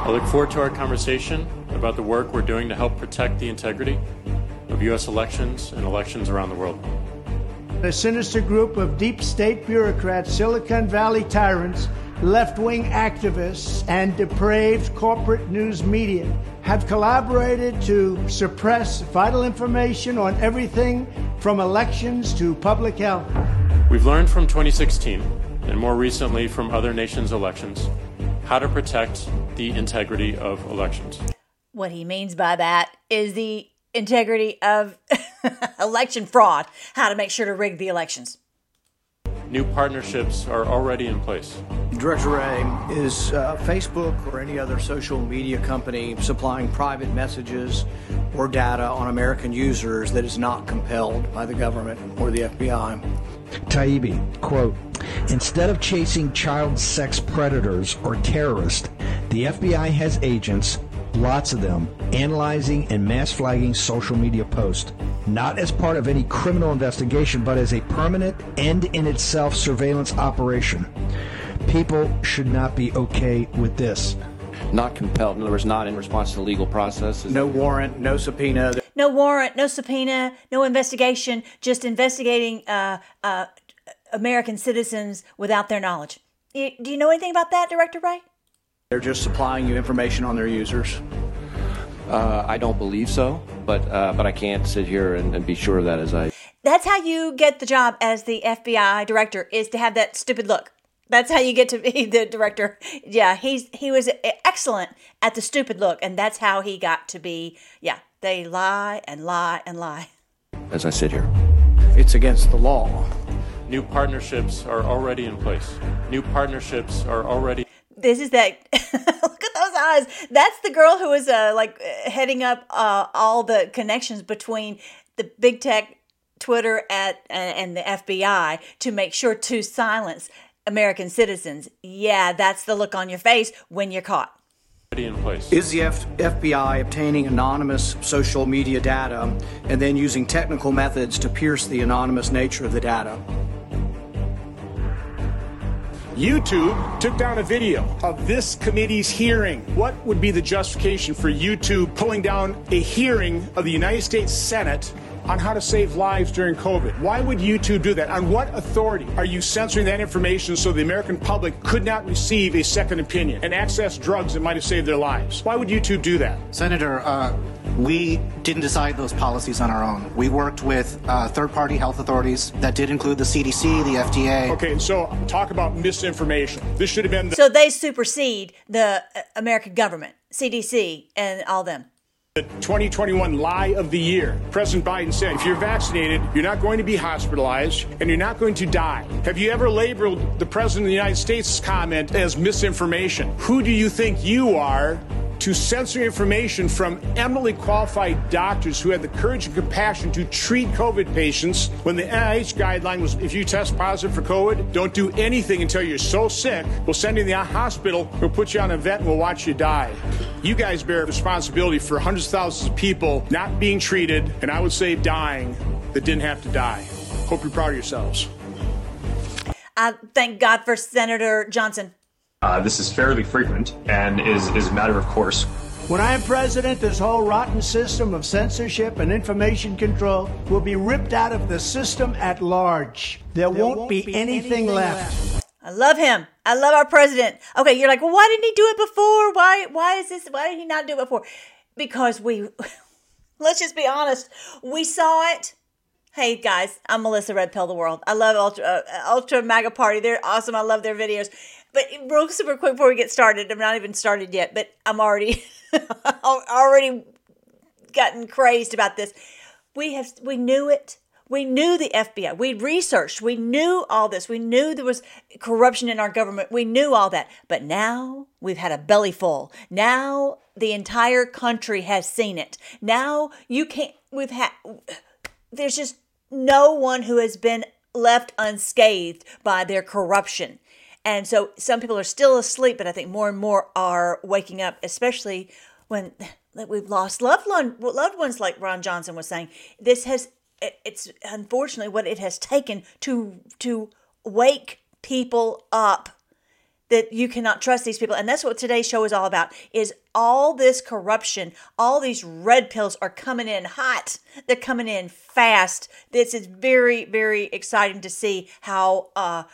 I look forward to our conversation about the work we're doing to help protect the integrity of U.S. elections and elections around the world. A sinister group of deep state bureaucrats, Silicon Valley tyrants, left wing activists, and depraved corporate news media have collaborated to suppress vital information on everything from elections to public health. We've learned from 2016, and more recently from other nations' elections, how to protect the integrity of elections. What he means by that is the integrity of election fraud, how to make sure to rig the elections. New partnerships are already in place. Director Wray, is uh, Facebook or any other social media company supplying private messages or data on American users that is not compelled by the government or the FBI? Taibbi, quote, instead of chasing child sex predators or terrorists, the FBI has agents lots of them, analyzing and mass flagging social media posts, not as part of any criminal investigation, but as a permanent end in itself surveillance operation. People should not be okay with this. Not compelled. In other words, not in response to the legal process. No warrant, no subpoena. No warrant, no subpoena, no investigation, just investigating uh, uh, American citizens without their knowledge. Do you know anything about that, Director Wray? They're just supplying you information on their users. Uh, I don't believe so, but uh, but I can't sit here and, and, be sure of that as I. That's how you get the job as the FBI director is to have that stupid look. That's how you get to be the director. Yeah, he's he was excellent at the stupid look, and that's how he got to be. Yeah, they lie and lie and lie. As I sit here, it's against the law. New partnerships are already in place. New partnerships are already this is that look at those eyes that's the girl who is uh, like heading up uh, all the connections between the big tech twitter at uh, and the fbi to make sure to silence american citizens yeah that's the look on your face when you're caught is the F- FBI obtaining anonymous social media data and then using technical methods to pierce the anonymous nature of the data? YouTube took down a video of this committee's hearing. What would be the justification for YouTube pulling down a hearing of the United States Senate on how to save lives during COVID. Why would YouTube do that? On what authority are you censoring that information so the American public could not receive a second opinion and access drugs that might have saved their lives? Why would YouTube do that? Senator, uh, we didn't decide those policies on our own. We worked with uh, third party health authorities that did include the CDC, the FDA. Okay, so talk about misinformation. This should have been. The- so they supersede the uh, American government, CDC, and all them. The 2021 lie of the year. President Biden said, if you're vaccinated, you're not going to be hospitalized and you're not going to die. Have you ever labeled the President of the United States' comment as misinformation? Who do you think you are to censor information from eminently qualified doctors who had the courage and compassion to treat COVID patients when the NIH guideline was if you test positive for COVID, don't do anything until you're so sick. We'll send you to the hospital, we'll put you on a vet, and we'll watch you die. You guys bear responsibility for hundreds of thousands of people not being treated, and I would say dying, that didn't have to die. Hope you're proud of yourselves. I thank God for Senator Johnson. Uh, this is fairly frequent and is, is a matter of course. When I am president, this whole rotten system of censorship and information control will be ripped out of the system at large. There, there won't, won't, be, be anything, anything left. left. I love him. I love our president. Okay, you're like, well, why didn't he do it before? Why? Why is this? Why did he not do it before? Because we, let's just be honest, we saw it. Hey guys, I'm Melissa Red Pill the World. I love Ultra uh, Ultra MAGA Party. They're awesome. I love their videos. But real super quick before we get started, I'm not even started yet, but I'm already already gotten crazed about this. We have we knew it. We knew the FBI. We researched. We knew all this. We knew there was corruption in our government. We knew all that. But now we've had a belly full. Now the entire country has seen it. Now you can't. We've had. There's just no one who has been left unscathed by their corruption. And so some people are still asleep, but I think more and more are waking up, especially when we've lost loved loved ones, like Ron Johnson was saying. This has it's unfortunately what it has taken to to wake people up that you cannot trust these people. And that's what today's show is all about is all this corruption all these red pills are coming in hot. They're coming in fast. This is very very exciting to see how uh,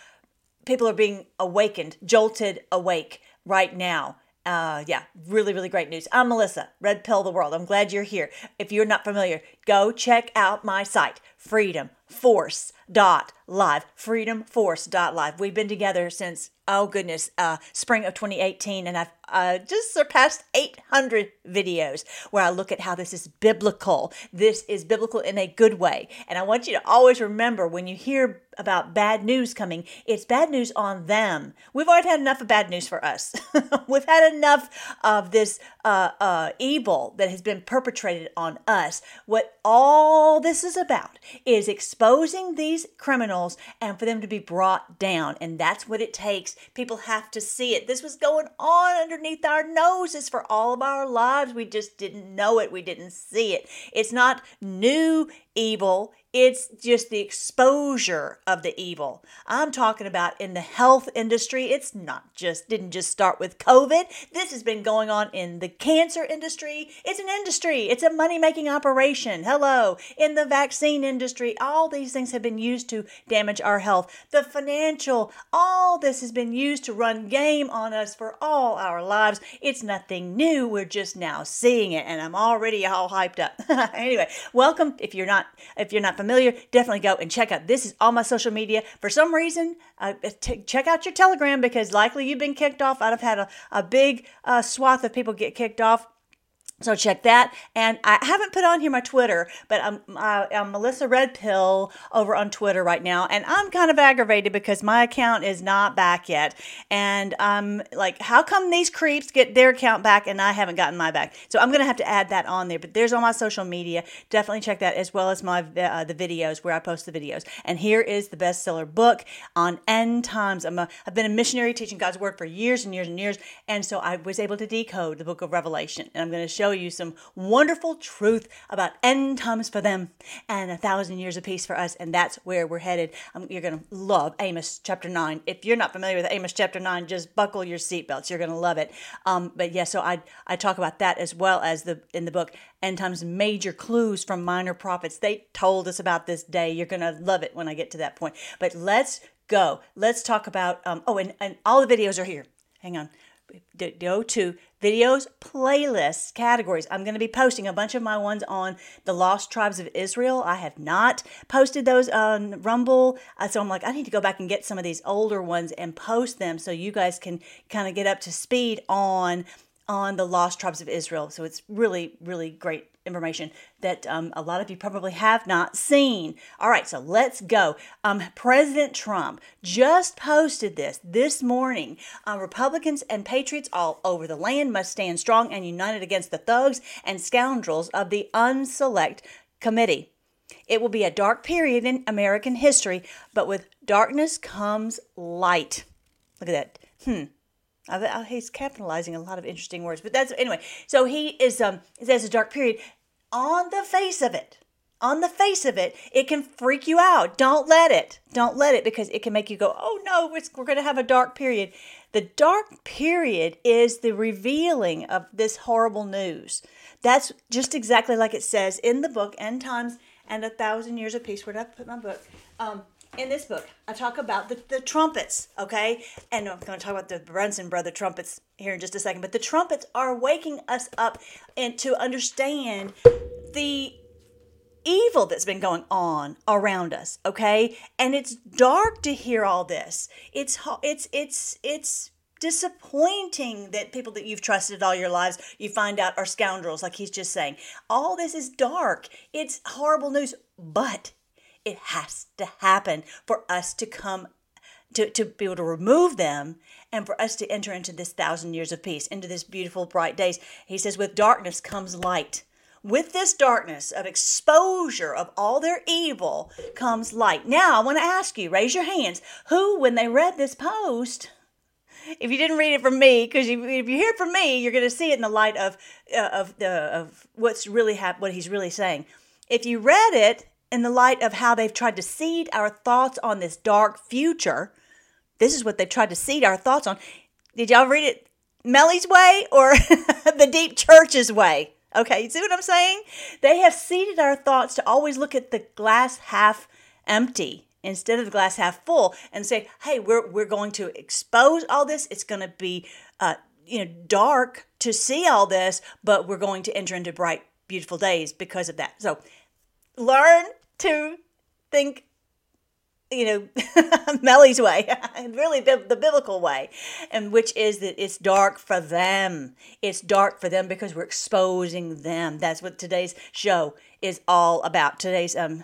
people are being awakened jolted awake right now uh, yeah, really, really great news. I'm Melissa, Red Pill the World. I'm glad you're here. If you're not familiar, go check out my site, freedomforce.live. Freedomforce.live. We've been together since, oh goodness, uh, spring of 2018, and I've uh, just surpassed 800 videos where I look at how this is biblical. This is biblical in a good way. And I want you to always remember when you hear about bad news coming, it's bad news on them. We've already had enough of bad news for us. We've had enough of this uh, uh, evil that has been perpetrated on us. What all this is about is exposing these criminals and for them to be brought down. And that's what it takes. People have to see it. This was going on underneath our noses for all of our lives. We just didn't know it, we didn't see it. It's not new evil, it's just the exposure of the evil. I'm talking about in the health industry. It's not just didn't just start with COVID. This has been going on in the cancer industry. It's an industry. It's a money-making operation. Hello, in the vaccine industry, all these things have been used to damage our health. The financial, all this has been used to run game on us for all our lives. It's nothing new. We're just now seeing it and I'm already all hyped up. anyway, welcome if you're not if you're not familiar familiar, definitely go and check out. This is all my social media. For some reason, uh, t- check out your Telegram because likely you've been kicked off. I've had a, a big uh, swath of people get kicked off so check that. And I haven't put on here my Twitter, but I'm, uh, I'm Melissa Red Pill over on Twitter right now. And I'm kind of aggravated because my account is not back yet. And I'm like, how come these creeps get their account back and I haven't gotten my back? So I'm going to have to add that on there. But there's all my social media. Definitely check that as well as my uh, the videos where I post the videos. And here is the bestseller book on end times. I'm a, I've been a missionary teaching God's word for years and years and years. And so I was able to decode the book of Revelation. And I'm going to show show you some wonderful truth about end times for them and a thousand years of peace for us. And that's where we're headed. Um, you're going to love Amos chapter 9. If you're not familiar with Amos chapter 9, just buckle your seatbelts. You're going to love it. Um, but yeah, so I, I talk about that as well as the in the book End Times Major Clues from Minor Prophets. They told us about this day. You're going to love it when I get to that point. But let's go. Let's talk about, um, oh, and, and all the videos are here. Hang on go to videos, playlists, categories. I'm going to be posting a bunch of my ones on the Lost Tribes of Israel. I have not posted those on Rumble. Uh, so I'm like, I need to go back and get some of these older ones and post them so you guys can kind of get up to speed on on the lost tribes of Israel. So it's really, really great information that um, a lot of you probably have not seen. All right, so let's go. Um, President Trump just posted this this morning. Uh, Republicans and patriots all over the land must stand strong and united against the thugs and scoundrels of the Unselect Committee. It will be a dark period in American history, but with darkness comes light. Look at that. Hmm. he's capitalizing a lot of interesting words, but that's anyway. So he is um. Says a dark period, on the face of it, on the face of it, it can freak you out. Don't let it. Don't let it because it can make you go, oh no, we're going to have a dark period. The dark period is the revealing of this horrible news. That's just exactly like it says in the book, End Times and a Thousand Years of Peace. Where did I put my book? Um, in this book, I talk about the, the trumpets, okay? And I'm going to talk about the Brunson brother trumpets here in just a second. But the trumpets are waking us up and to understand the evil that's been going on around us, okay? And it's dark to hear all this. It's it's it's it's disappointing that people that you've trusted all your lives you find out are scoundrels like he's just saying. All this is dark. It's horrible news, but it has to happen for us to come to, to be able to remove them and for us to enter into this thousand years of peace, into this beautiful bright days. He says, with darkness comes light. With this darkness of exposure of all their evil comes light. Now, I want to ask you, raise your hands, who, when they read this post, if you didn't read it from me, because if you hear from me, you're going to see it in the light of uh, of the of what's really hap- what he's really saying. If you read it in the light of how they've tried to seed our thoughts on this dark future, this is what they've tried to seed our thoughts on. Did y'all read it Melly's way or the deep church's way? Okay, you see what I'm saying? They have seeded our thoughts to always look at the glass half empty instead of the glass half full and say, hey, we're, we're going to expose all this. It's going to be, uh, you know, dark to see all this, but we're going to enter into bright, beautiful days because of that. So learn to think you know, Melly's way, and really the biblical way, and which is that it's dark for them. It's dark for them because we're exposing them. That's what today's show is all about. Today's um,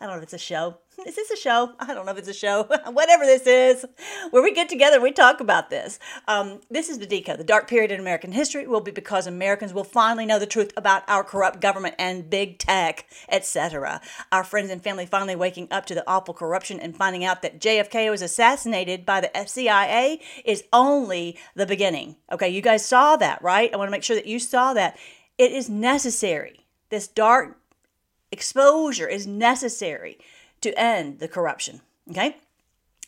I don't know if it's a show is this a show? I don't know if it's a show. Whatever this is, where we get together, we talk about this. Um, this is the DECO. The dark period in American history will be because Americans will finally know the truth about our corrupt government and big tech, etc. Our friends and family finally waking up to the awful corruption and finding out that JFK was assassinated by the CIA is only the beginning. Okay, you guys saw that, right? I want to make sure that you saw that. It is necessary. This dark exposure is necessary to end the corruption. Okay?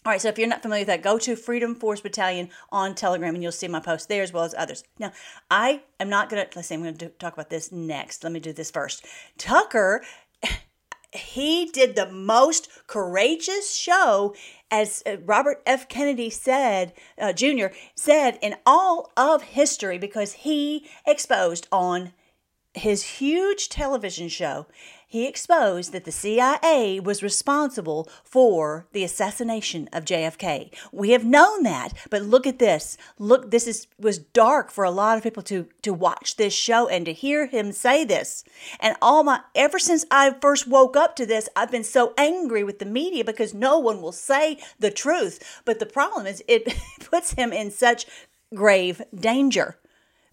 All right, so if you're not familiar with that, go to Freedom Force Battalion on Telegram and you'll see my post there as well as others. Now, I am not going to, let's see, I'm going to talk about this next. Let me do this first. Tucker, he did the most courageous show, as uh, Robert F. Kennedy said, uh, Jr., said in all of history because he exposed on his huge television show he exposed that the CIA was responsible for the assassination of JFK. We have known that, but look at this. Look, this is was dark for a lot of people to to watch this show and to hear him say this. And all my ever since I first woke up to this, I've been so angry with the media because no one will say the truth. But the problem is it puts him in such grave danger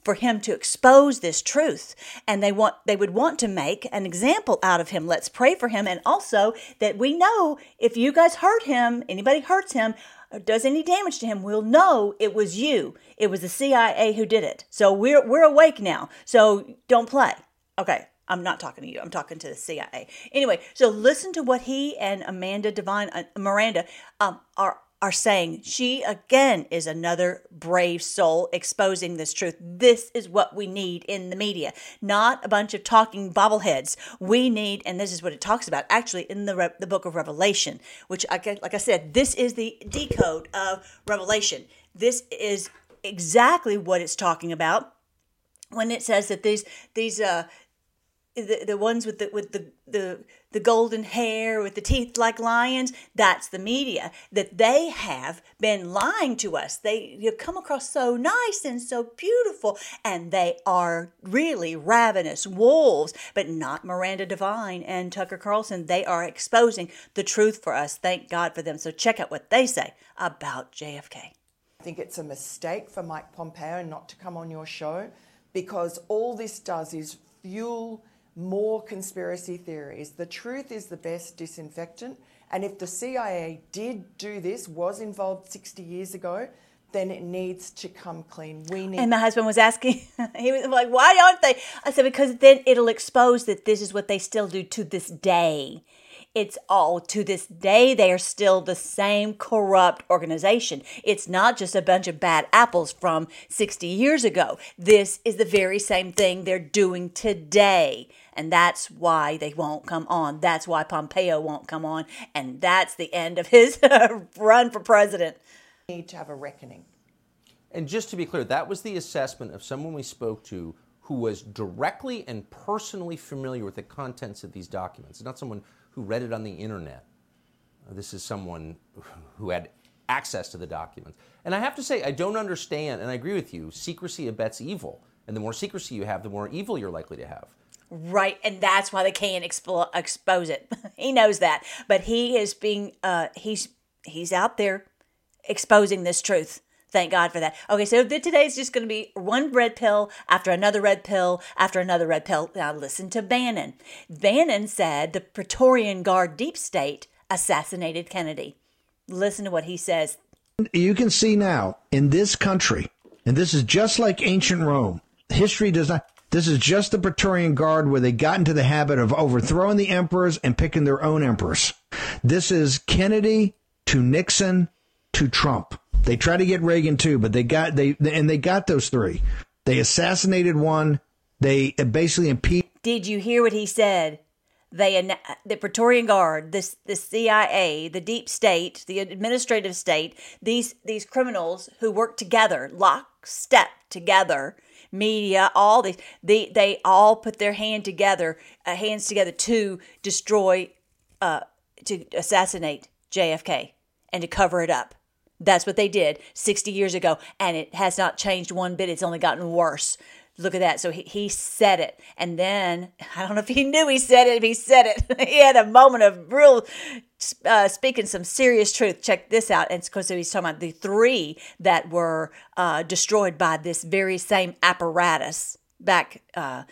for him to expose this truth. And they want they would want to make an example out of him. Let's pray for him. And also that we know if you guys hurt him anybody hurts him or does any damage to him we'll know it was you. It was the CIA who did it. So we're we're awake now. So don't play. Okay. I'm not talking to you. I'm talking to the CIA. Anyway, so listen to what he and Amanda Devine, uh, Miranda, um, are are saying she again is another brave soul exposing this truth. This is what we need in the media, not a bunch of talking bobbleheads. We need, and this is what it talks about actually in the the book of Revelation, which I like I said, this is the decode of Revelation. This is exactly what it's talking about when it says that these these uh the, the ones with the with the, the the golden hair with the teeth like lions that's the media that they have been lying to us. They you come across so nice and so beautiful and they are really ravenous wolves but not miranda devine and tucker carlson. They are exposing the truth for us. Thank god for them. So check out what they say about jfk i think it's a mistake for mike pompeo not to come on your show because all this does is fuel more conspiracy theories. The truth is the best disinfectant. And if the CIA did do this, was involved 60 years ago, then it needs to come clean. We need. And my husband was asking, he was like, why aren't they? I said, because then it'll expose that this is what they still do to this day. It's all to this day, they are still the same corrupt organization. It's not just a bunch of bad apples from 60 years ago. This is the very same thing they're doing today. And that's why they won't come on. That's why Pompeo won't come on. And that's the end of his run for president. We need to have a reckoning. And just to be clear, that was the assessment of someone we spoke to who was directly and personally familiar with the contents of these documents. It's not someone who read it on the internet. This is someone who had access to the documents. And I have to say, I don't understand, and I agree with you, secrecy abets evil. And the more secrecy you have, the more evil you're likely to have. Right, and that's why they can't expo- expose it. he knows that, but he is being uh, he's he's out there exposing this truth. Thank God for that. Okay, so today's just going to be one red pill after another red pill after another red pill. Now listen to Bannon. Bannon said the Praetorian Guard deep state assassinated Kennedy. Listen to what he says. You can see now in this country, and this is just like ancient Rome. History does not this is just the Praetorian Guard where they got into the habit of overthrowing the emperors and picking their own emperors. This is Kennedy to Nixon to Trump. They tried to get Reagan too, but they got they and they got those three. They assassinated one. They basically impeached. Did you hear what he said? They the Praetorian Guard, this the CIA, the deep state, the administrative state, these these criminals who work together, lockstep together, media, all these they they all put their hand together, uh, hands together to destroy, uh, to assassinate JFK and to cover it up. That's what they did 60 years ago, and it has not changed one bit. It's only gotten worse. Look at that. So he, he said it. And then, I don't know if he knew he said it, if he said it. he had a moment of real uh, speaking some serious truth. Check this out. And because he's talking about the three that were uh, destroyed by this very same apparatus back uh,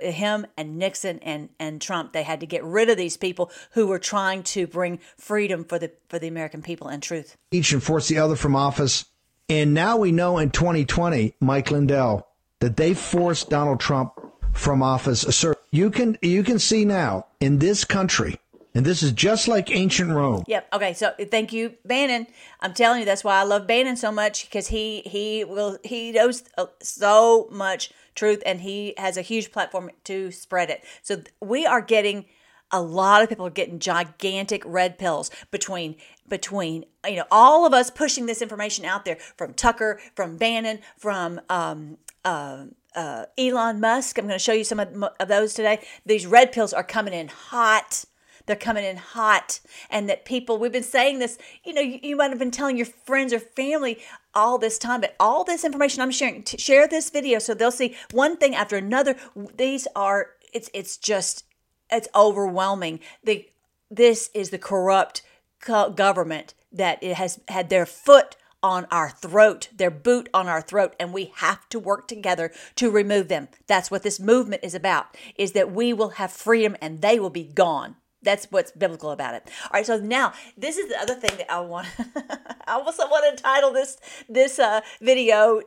him and Nixon and and Trump they had to get rid of these people who were trying to bring freedom for the for the American people and truth each and force the other from office and now we know in 2020 Mike Lindell that they forced Donald Trump from office. Sir, you can you can see now in this country, and this is just like ancient Rome. Yep. Okay. So thank you, Bannon. I'm telling you, that's why I love Bannon so much because he he will he knows uh, so much truth and he has a huge platform to spread it. So we are getting a lot of people are getting gigantic red pills between between you know all of us pushing this information out there from Tucker, from Bannon, from um, uh, uh, Elon Musk. I'm going to show you some of, of those today. These red pills are coming in hot. They're coming in hot. And that people, we've been saying this, you know, you, you might have been telling your friends or family all this time, but all this information I'm sharing, share this video so they'll see one thing after another. These are, it's, it's just, it's overwhelming. The, this is the corrupt government that it has had their foot on our throat, their boot on our throat, and we have to work together to remove them. That's what this movement is about, is that we will have freedom and they will be gone. That's what's biblical about it. All right, so now this is the other thing that I want. I also want to title this this uh, video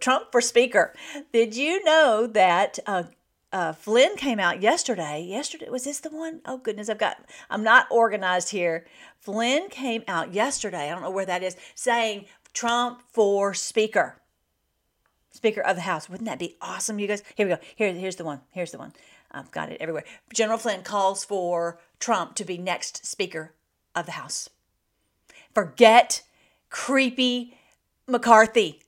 "Trump for Speaker." Did you know that uh, uh, Flynn came out yesterday. Yesterday was this the one? Oh goodness, I've got. I'm not organized here. Flynn came out yesterday. I don't know where that is, saying Trump for Speaker, Speaker of the House. Wouldn't that be awesome, you guys? Here we go. Here, here's the one. Here's the one. I've got it everywhere. General Flynn calls for Trump to be next Speaker of the House. Forget creepy McCarthy.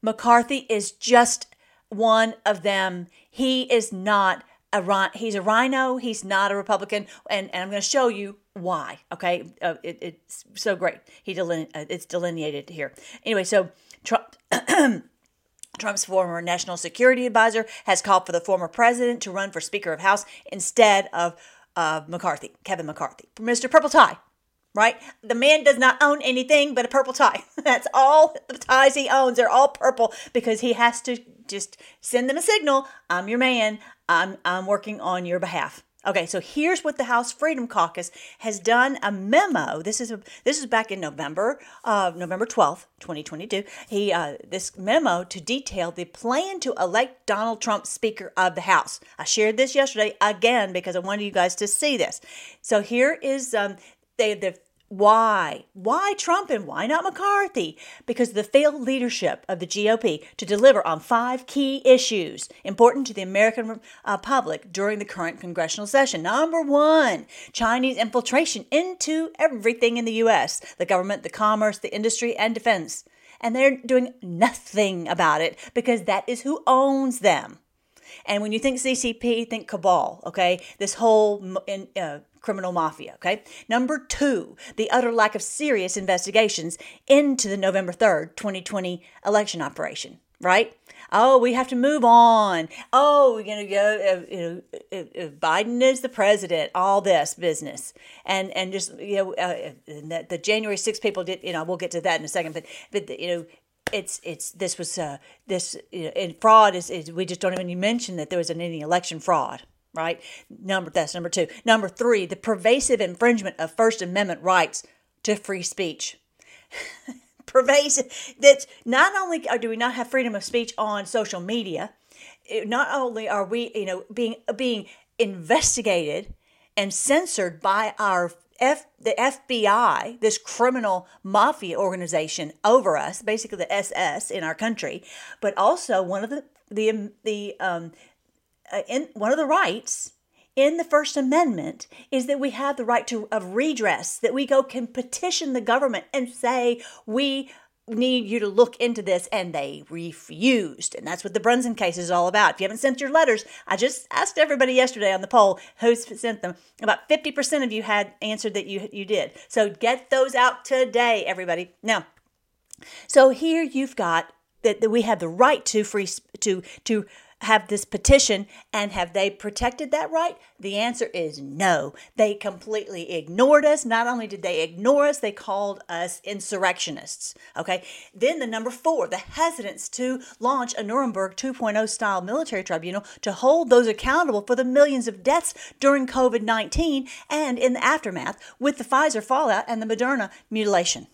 McCarthy is just one of them. He is not a he's a RINO. He's not a Republican, and, and I'm going to show you why. Okay, uh, it, it's so great. He deline- uh, it's delineated here. Anyway, so Trump. Trump's former national security advisor has called for the former president to run for Speaker of House instead of uh, McCarthy, Kevin McCarthy, Mr. Purple Tie right? The man does not own anything but a purple tie. That's all the ties he owns. They're all purple because he has to just send them a signal. I'm your man. I'm, I'm working on your behalf. Okay, so here's what the House Freedom Caucus has done a memo. This is a, this is back in November, uh, November 12th, 2022. He uh, this memo to detail the plan to elect Donald Trump Speaker of the House. I shared this yesterday again because I wanted you guys to see this. So here is um, they the why? Why Trump and why not McCarthy? Because of the failed leadership of the GOP to deliver on five key issues important to the American uh, public during the current congressional session. Number one, Chinese infiltration into everything in the U.S. the government, the commerce, the industry, and defense. And they're doing nothing about it because that is who owns them. And when you think CCP, think cabal, okay? This whole uh, criminal mafia, okay? Number two, the utter lack of serious investigations into the November 3rd, 2020 election operation, right? Oh, we have to move on. Oh, you know, uh, you know, uh, uh, Biden is the president. All this business, and and just you know, uh, the, the January 6th people did. You know, we'll get to that in a second. But but you know, it's it's this was uh, this you know, and fraud is, is we just don't even mention that there was any election fraud right? Number that's number two. Number three the pervasive infringement of first amendment rights to free speech. Pervasive that's not only do we not have freedom of speech on social media not only are we you know being being investigated and censored by our F, the FBI, this criminal mafia organization over us, basically the SS in our country, but also one of the the the um, uh, in one of the rights in the First Amendment is that we have the right to of redress, that we go can petition the government and say we need you to look into this and they refused. And that's what the brunson case is all about. If you haven't sent your letters i just asked everybody yesterday on the poll who sent them. About 50% of you had answered that you you did. So get those out today everybody. Now so here you've got that, that we have the right to free to to have this petition and have they protected that right? The answer is no. They completely ignored us. Not only did they ignore us, they called us insurrectionists. Okay. Then the number four, the hesitance to launch a Nuremberg 2.0 style military tribunal to hold those accountable for the millions of deaths during COVID 19 and in the aftermath with the Pfizer fallout and the Moderna mutilation.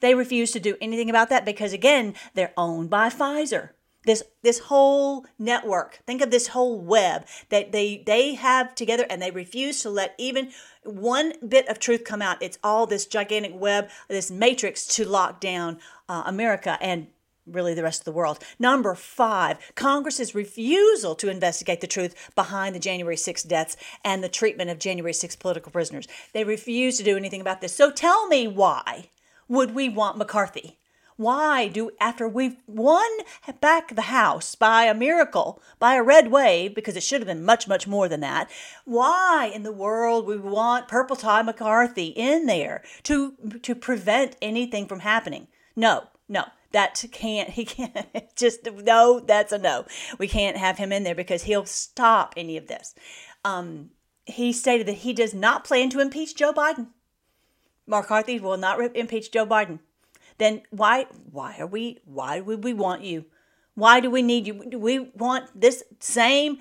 They refuse to do anything about that because, again, they're owned by Pfizer this this whole network. Think of this whole web that they they have together and they refuse to let even one bit of truth come out. It's all this gigantic web this matrix to lock down uh, america and really the rest of the world. Number five congress's refusal to investigate the truth behind the january 6 deaths and the treatment of january 6 political prisoners. They refuse to do anything about this. So tell me why would we want mccarthy why do, after we've won back the House by a miracle, by a red wave, because it should have been much, much more than that, why in the world we want Purple Tie McCarthy in there to, to prevent anything from happening? No, no, that can't he can't just no that's a no. We can't have him in there because he'll stop any of this. Um, he stated that he does not plan to impeach joe biden. Mccarthy will not impeach joe biden then why why are we why would we want you? Why do we need you? Do we want this same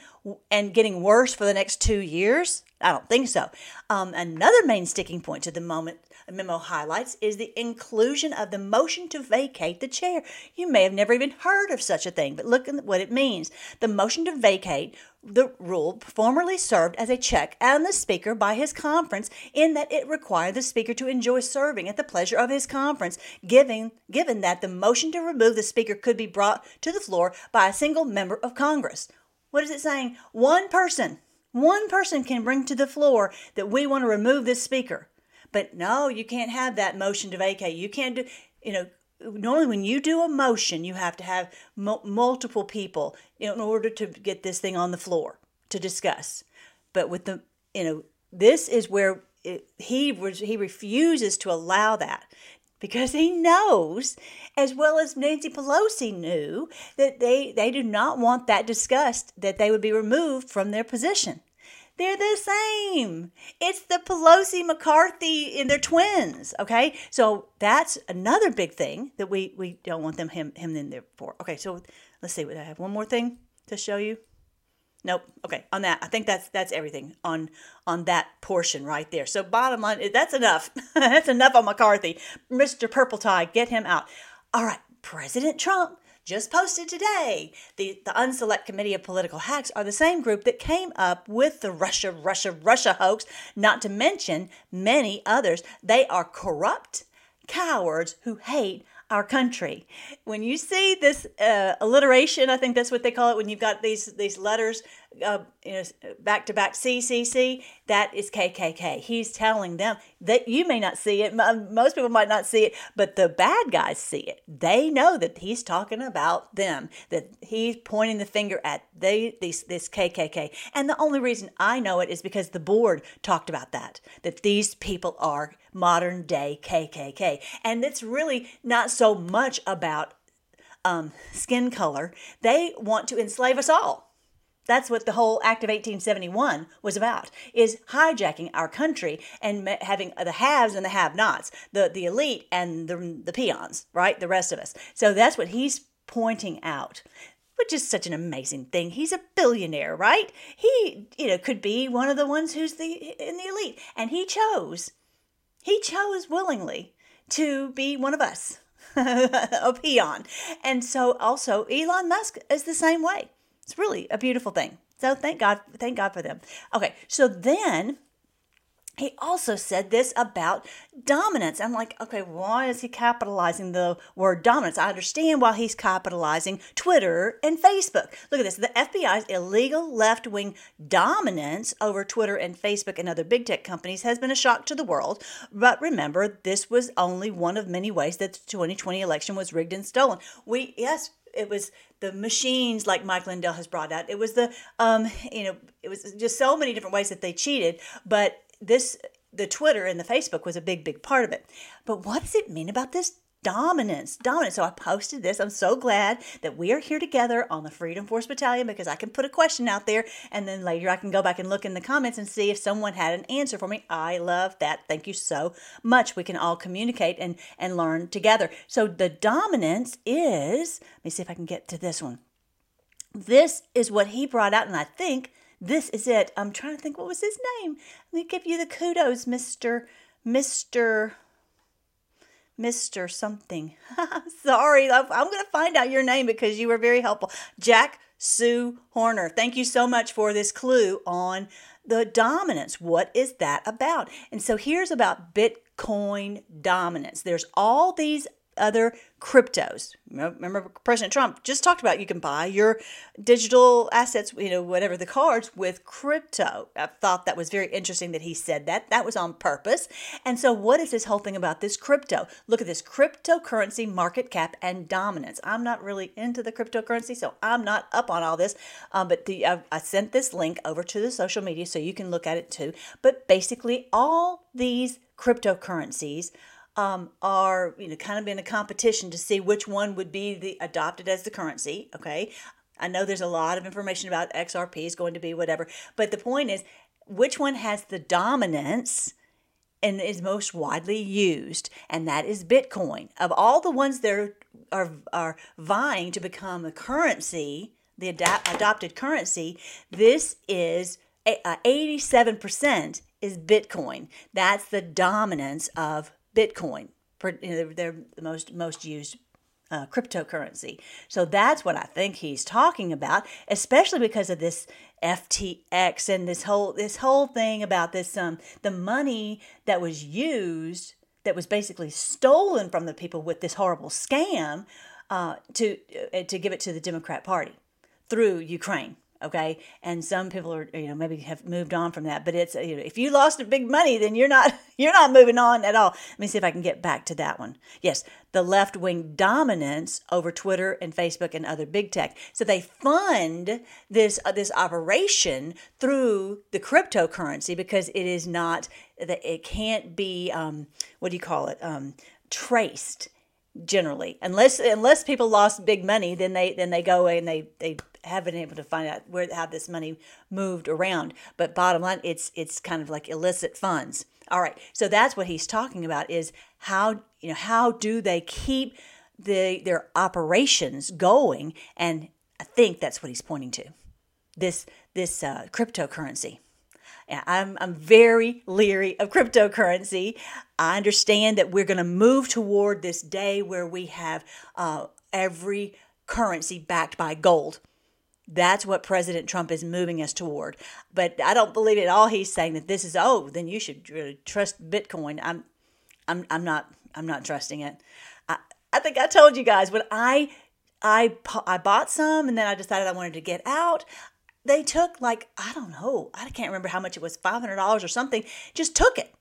and getting worse for the next two years? I don't think so. Um, another main sticking point to the moment memo highlights is the inclusion of the motion to vacate the chair. You may have never even heard of such a thing, but look at what it means. The motion to vacate the rule formerly served as a check on the speaker by his conference in that it required the speaker to enjoy serving at the pleasure of his conference given given that the motion to remove the speaker could be brought to the floor by a single member of congress. What is it saying? One person one person can bring to the floor that we want to remove this speaker. But no, you can't have that motion to vacate. You can't do, you know, normally when you do a motion, you have to have multiple people in order to get this thing on the floor to discuss. But with the, you know, this is where it, he was, he refuses to allow that because he knows, as well as Nancy Pelosi knew, that they, they do not want that discussed, that they would be removed from their position. They're the same. It's the Pelosi McCarthy and they're twins. Okay. So that's another big thing that we, we don't want them him him in there for. Okay, so let's see. I have one more thing to show you. Nope. Okay. On that, I think that's that's everything on on that portion right there. So bottom line, that's enough. that's enough on McCarthy. Mr. Purple Tie, get him out. All right. President Trump just posted today. The, the Unselect Committee of Political Hacks are the same group that came up with the Russia, Russia, Russia hoax, not to mention many others. They are corrupt cowards who hate our country. When you see this uh, alliteration, I think that's what they call it when you've got these these letters uh, you know, back to back CCC, that is KKK. He's telling them that you may not see it, most people might not see it, but the bad guys see it. They know that he's talking about them, that he's pointing the finger at they these this KKK. And the only reason I know it is because the board talked about that, that these people are modern day KKK. And it's really not so much about um, skin color. They want to enslave us all that's what the whole Act of 1871 was about, is hijacking our country and having the haves and the have-nots, the, the elite and the, the peons, right? The rest of us. So that's what he's pointing out which is such an amazing thing. He's a billionaire, right? He, you know, could be one of the ones who's the in the elite, and he chose, he chose willingly to be one of us, a peon. And so also Elon Musk is the same way. It's really a beautiful thing. So thank God, thank God for them. Okay, so then he also said this about dominance. I'm like, okay, why is he capitalizing the word dominance? I understand why he's capitalizing Twitter and Facebook. Look at this. The FBI's illegal left wing dominance over Twitter and Facebook and other big tech companies has been a shock to the world. But remember, this was only one of many ways that the 2020 election was rigged and stolen. We, yes, it was the machines like Mike Lindell has brought out. It was the um, you know, it was just so many different ways that they cheated. But this the Twitter and the Facebook was a big, big part of it. But what does it mean about this dominance? Dominance. So I posted this. I'm so glad that we are here together on the Freedom Force Battalion because I can put a question out there and then later I can go back and look in the comments and see if someone had an answer for me. I love that. Thank you so much. We can all communicate and, and learn together. So the dominance is, let me see if I can get to this one. This is what he brought out, and I think this is it. I'm trying to think what was his name. Let me give you the kudos, Mr. Mr. Mr. something. Sorry, I'm going to find out your name because you were very helpful. Jack Sue Horner. Thank you so much for this clue on the dominance. What is that about? And so here's about Bitcoin dominance. There's all these other cryptos. Remember, President Trump just talked about you can buy your digital assets, you know, whatever the cards with crypto. I thought that was very interesting that he said that. That was on purpose. And so, what is this whole thing about this crypto? Look at this cryptocurrency market cap and dominance. I'm not really into the cryptocurrency, so I'm not up on all this. Um, but the, I, I sent this link over to the social media so you can look at it too. But basically, all these cryptocurrencies um, are you know kind of in a competition to see which one would be the adopted as the currency. Okay, I know there's a lot of information about XRP is going to be whatever, but the point is which one has the dominance and is most widely used, and that is Bitcoin. Of all the ones that are are vying to become a currency, the adopted currency, this is uh, 87% is Bitcoin. That's the dominance of Bitcoin. They're the most most used uh, cryptocurrency. So that's what I think he's talking about, especially because of this FTX and this whole this whole thing about this um the money that was used that was basically stolen from the people with this horrible scam uh, to uh, to give it to the Democrat Party through Ukraine okay? And some people are you know maybe have moved on from that but it's you know if you lost a big money then you're not you're not moving on at all. Let me see if i can get back to that one. Yes the left wing dominance over twitter and facebook and other big tech. So they fund this uh, this operation through the cryptocurrency because it is not that it can't be um, what do you call it? Um, traced generally. Unless unless people lost big money then they then they go and they they have been able to find out where how this money moved around. But bottom line, it's it's kind of like illicit funds. All right, so that's what he's talking about is how you know how do they keep the their operations going? And I think that's what he's pointing to. This this uh, cryptocurrency. I'm, I'm very leery of cryptocurrency. I understand that we're going to move toward this day where we have uh, every currency backed by gold. That's what President Trump is moving us toward. But I don't believe at all he's saying that this is oh, then you should really trust Bitcoin. I'm I'm I'm not I'm not trusting it. I, I think I told you guys when I I I bought some and then I decided I wanted to get out. They took like I don't know, I can't remember how much it was, $500 or something. Just took it.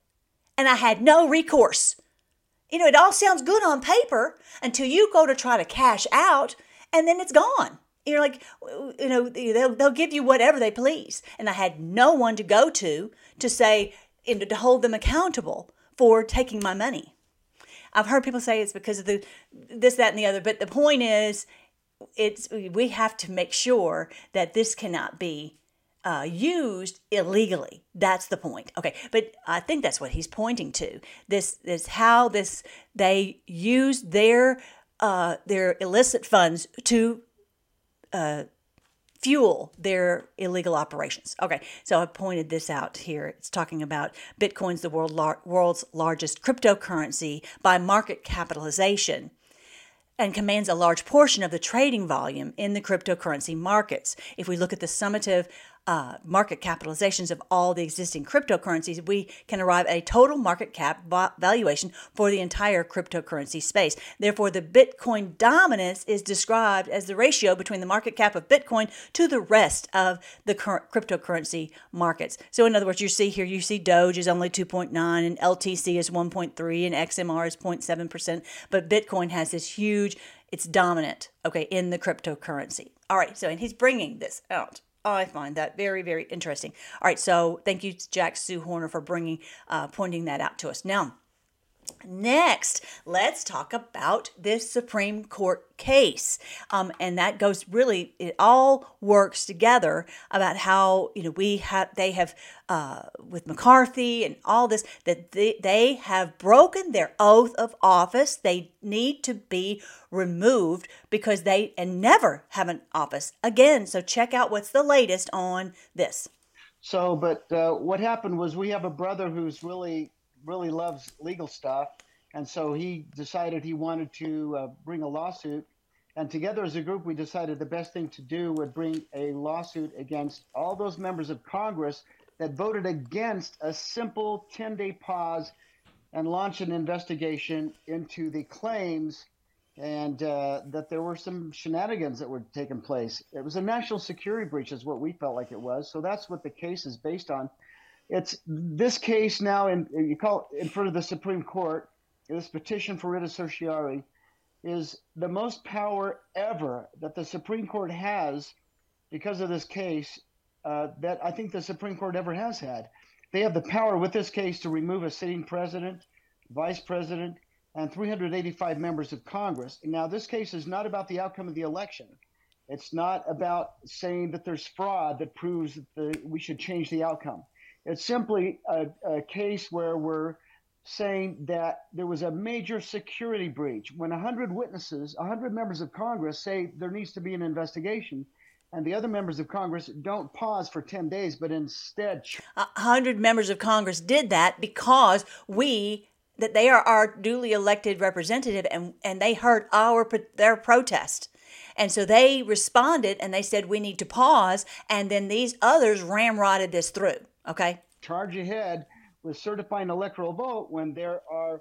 And I had no recourse. You know, it all sounds good on paper until you go to try to cash out and then it's gone you're like you know they'll, they'll give you whatever they please and i had no one to go to to say and to hold them accountable for taking my money i've heard people say it's because of the this that and the other but the point is it's we have to make sure that this cannot be uh, used illegally. That's the point. Okay, but I think that's what he's pointing to. This is how this they use their uh, their illicit funds to uh, fuel their illegal operations. Okay, so I pointed this out here. It's talking about Bitcoin's the world lar- world's largest cryptocurrency by market capitalization and commands a large portion of the trading volume in the cryptocurrency markets. If we look at the summative uh, market capitalizations of all the existing cryptocurrencies, we can arrive at a total market cap valuation for the entire cryptocurrency space. Therefore, the Bitcoin dominance is described as the ratio between the market cap of Bitcoin to the rest of the current cryptocurrency markets. So, in other words, you see here, you see Doge is only 2.9 and LTC is 1.3 and XMR is 0.7%, but Bitcoin has this huge, it's dominant, okay, in the cryptocurrency. All right, so, and he's bringing this out. I find that very, very interesting. All right, so thank you, Jack Sue Horner, for bringing, uh, pointing that out to us. Now, Next, let's talk about this Supreme Court case. Um, and that goes really, it all works together about how, you know, we have, they have, uh, with McCarthy and all this, that they, they have broken their oath of office. They need to be removed because they, and never have an office again. So check out what's the latest on this. So, but uh, what happened was we have a brother who's really really loves legal stuff, and so he decided he wanted to uh, bring a lawsuit. And together as a group, we decided the best thing to do would bring a lawsuit against all those members of Congress that voted against a simple 10 day pause and launch an investigation into the claims and uh, that there were some shenanigans that were taking place. It was a national security breach, is what we felt like it was. So that's what the case is based on. It's this case now in you call in front of the Supreme Court. This petition for writ of certiorari is the most power ever that the Supreme Court has because of this case uh, that I think the Supreme Court ever has had. They have the power with this case to remove a sitting president, vice president, and 385 members of Congress. Now, this case is not about the outcome of the election. It's not about saying that there's fraud that proves that the, we should change the outcome. It's simply a, a case where we're saying that there was a major security breach. When 100 witnesses, 100 members of Congress say there needs to be an investigation, and the other members of Congress don't pause for 10 days, but instead. A hundred members of Congress did that because we, that they are our duly elected representative, and, and they heard our their protest. And so they responded and they said, we need to pause. And then these others ramrodded this through. Okay. Charge ahead with certifying electoral vote when there are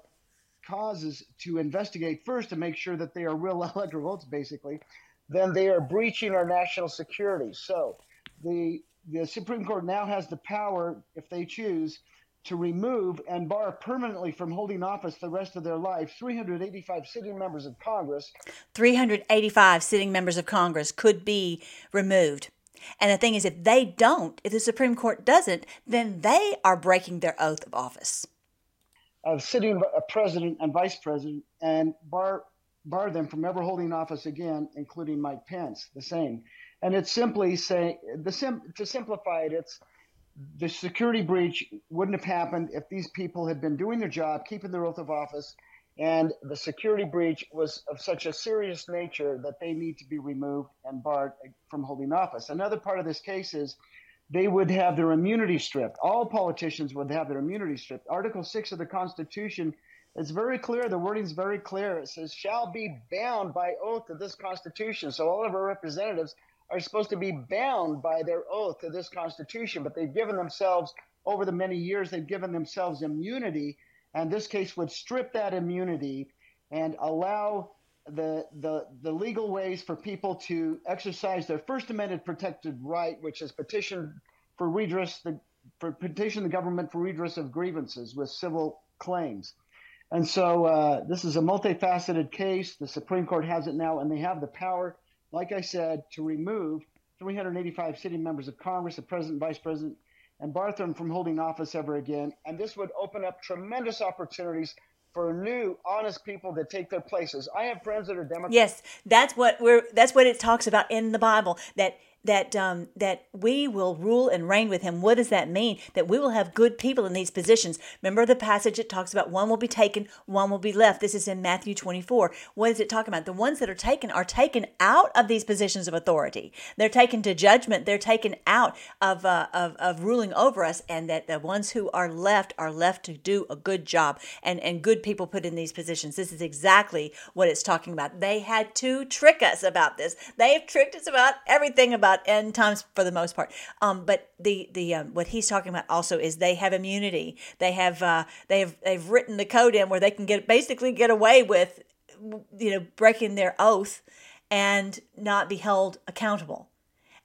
causes to investigate first to make sure that they are real electoral votes, basically, then they are breaching our national security. So the the Supreme Court now has the power, if they choose, to remove and bar permanently from holding office the rest of their life 385 sitting members of Congress. 385 sitting members of Congress could be removed. And the thing is, if they don't, if the Supreme Court doesn't, then they are breaking their oath of office. Of sitting a president and vice president and bar bar them from ever holding office again, including Mike Pence, the same. And it's simply saying the sim, to simplify it, it's the security breach wouldn't have happened if these people had been doing their job, keeping their oath of office, and the security breach was of such a serious nature that they need to be removed and barred eh, from holding office. Another part of this case is they would have their immunity stripped. All politicians would have their immunity stripped. Article 6 of the Constitution is very clear. The wording is very clear. It says, shall be bound by oath to this Constitution. So all of our representatives are supposed to be bound by their oath to this Constitution, but they've given themselves, over the many years, they've given themselves immunity and this case would strip that immunity and allow the, the, the legal ways for people to exercise their First Amendment protected right, which is petition for redress the for petition the government for redress of grievances with civil claims. And so uh, this is a multifaceted case. The Supreme Court has it now, and they have the power, like I said, to remove 385 sitting members of Congress, the president, vice president, and bar them from holding office ever again. And this would open up tremendous opportunities for new, honest people to take their places. I have friends that are Democrats. Yes, that's what we're. That's what it talks about in the Bible. That that um, that we will rule and reign with him. What does that mean? That we will have good people in these positions. Remember the passage it talks about one will be taken, one will be left. This is in Matthew 24. What is it talking about? The ones that are taken are taken out of these positions of authority. They're taken to judgment. They're taken out of, uh, of, of ruling over us, and that the ones who are left are left to do a good job and, and good people put in these positions. This is exactly what it's talking about. They had to trick us about this. They have tricked us about everything about about end times for the most part. Um, but the the um, what he's talking about also is they have immunity. They have uh, they have they've written the code in where they can get basically get away with you know breaking their oath and not be held accountable.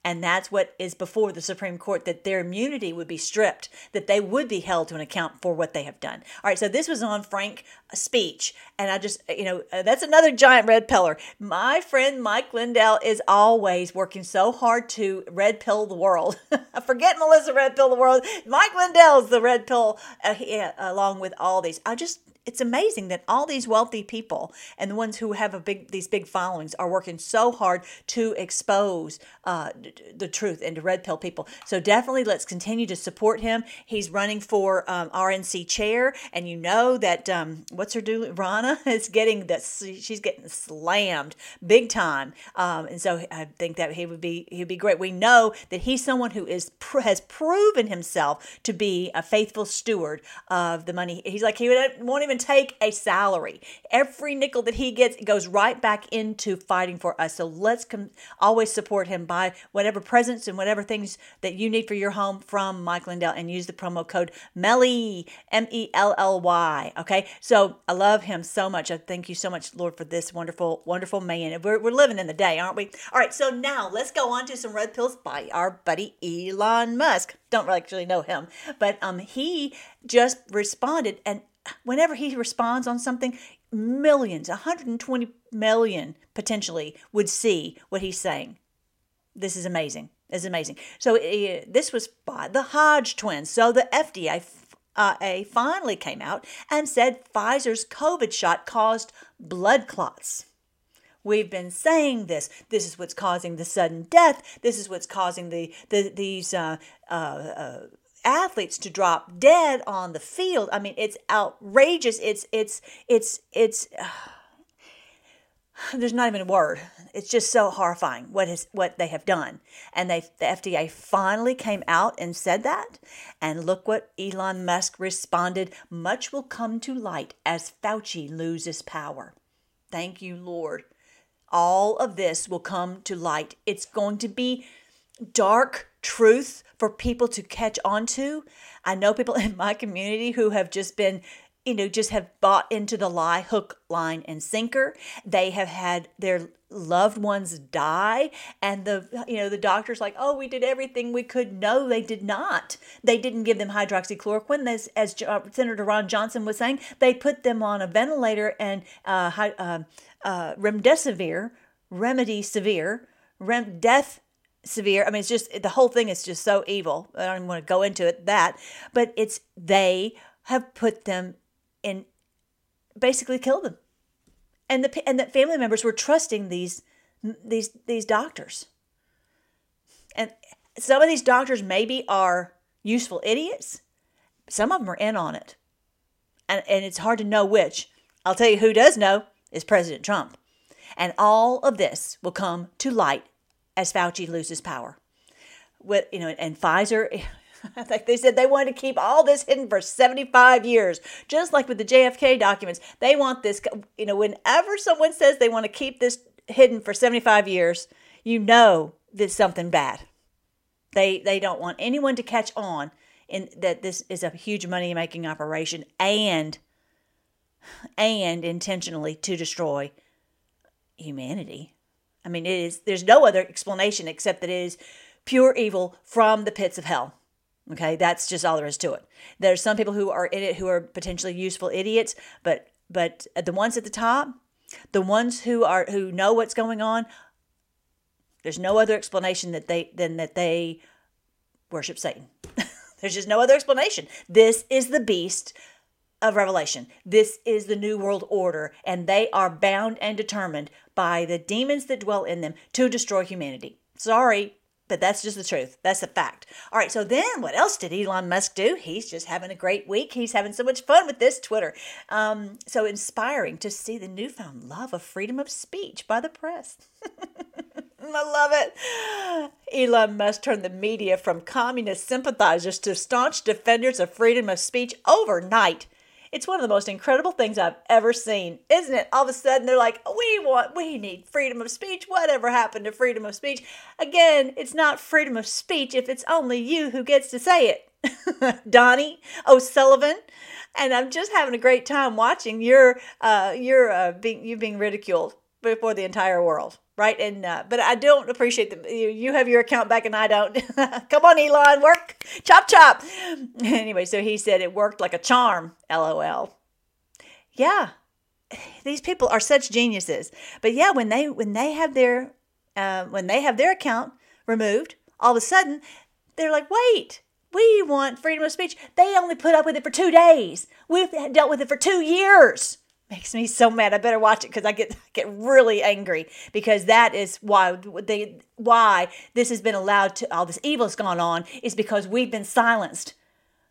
And that's what is before the Supreme Court that their immunity would be stripped, that they would be held to an account for what they have done. All right, so this was on Frank speech. And I just, you know, uh, that's another giant red pillar. My friend Mike Lindell is always working so hard to red pill the world. I Forget Melissa red pill the world. Mike Lindell's the red pill uh, uh, along with all these. I just it's amazing that all these wealthy people and the ones who have a big these big followings are working so hard to expose uh, the truth and to red pill people. So definitely let's continue to support him. He's running for um, RNC chair, and you know that um, what's her doing? Ronna is getting this. She's getting slammed big time, um, and so I think that he would be he'd be great. We know that he's someone who is has proven himself to be a faithful steward of the money. He's like he won't even even take a salary. Every nickel that he gets goes right back into fighting for us. So let's com- always support him. by whatever presents and whatever things that you need for your home from Mike Lindell and use the promo code MELLY, M E L L Y. Okay. So I love him so much. I thank you so much, Lord, for this wonderful, wonderful man. We're, we're living in the day, aren't we? All right. So now let's go on to some red pills by our buddy Elon Musk. Don't actually know him, but um, he just responded and whenever he responds on something, millions, 120 million potentially would see what he's saying. This is amazing. This is amazing. So uh, this was by the Hodge twins. So the FDA uh, finally came out and said Pfizer's COVID shot caused blood clots. We've been saying this. This is what's causing the sudden death. This is what's causing the, the these uh, uh, uh athletes to drop dead on the field. I mean, it's outrageous. It's it's it's it's. Uh, there's not even a word. It's just so horrifying what is what they have done. And they the FDA finally came out and said that. And look what Elon Musk responded. Much will come to light as Fauci loses power. Thank you, Lord. All of this will come to light. It's going to be dark truth for people to catch on to. I know people in my community who have just been you know just have bought into the lie hook line and sinker. They have had their loved ones die and the you know the doctors like oh we did everything we could. No they did not. They didn't give them hydroxychloroquine. As, as senator ron johnson was saying they put them on a ventilator and uh, uh, uh, remdesivir remedy severe rem death severe. I mean, it's just the whole thing is just so evil. I don't even want to go into it that, but it's they have put them in, basically killed them, and the and the family members were trusting these these these doctors, and some of these doctors maybe are useful idiots. Some of them are in on it, and and it's hard to know which. I'll tell you who does know is President Trump. And all of this will come to light as Fauci loses power. You know, and Pfizer, like they said, they wanted to keep all this hidden for 75 years, just like with the JFK documents. They want this, you know, whenever someone says they want to keep this hidden for 75 years, you know that something bad. They they don't want anyone to catch on in that this is a huge money making operation and and intentionally to destroy humanity. I mean, it is there's no other explanation except that it is pure evil from the pits of hell. Okay, that's just all there is to it. There's some people who are in it who are potentially useful idiots, but but the ones at the top, the ones who are who know what's going on, there's no other explanation that they than that they worship Satan. there's just no other explanation. This is the beast of Revelation. This is the New World Order, and they are bound and determined by the demons that dwell in them to destroy humanity. Sorry, but that's just the truth. That's the fact. All right, so then what else did Elon Musk do? He's just having a great week. He's having so much fun with this Twitter. Um, so inspiring to see the newfound love of freedom of speech by the press. I love it. Elon Musk turned the media from communist sympathizers to staunch defenders of freedom of speech overnight It's one of the most incredible things I've ever seen, isn't it? All of a sudden, they're like, we want, we need freedom of speech. Whatever happened to freedom of speech? Again, it's not freedom of speech if it's only you who gets to say it. Donie O'Sullivan, and I'm just having a great time watching your, uh, your, uh, being, you being ridiculed before the entire world right? And uh, but I don't appreciate that you, you have your account back and I don't. Come on, Elon, work, chop chop. anyway, so he said it worked like a charm. LOL. Yeah, these people are such geniuses. But yeah, when they when they have their uh, when they have their account removed, all of a sudden they're like, wait. We want freedom of speech. They only put up with it for two days. We've dealt with it for two years makes me so mad. I better watch it because I get get really angry because that is why they why this has been allowed to all this evil's gone on is because we've been silenced.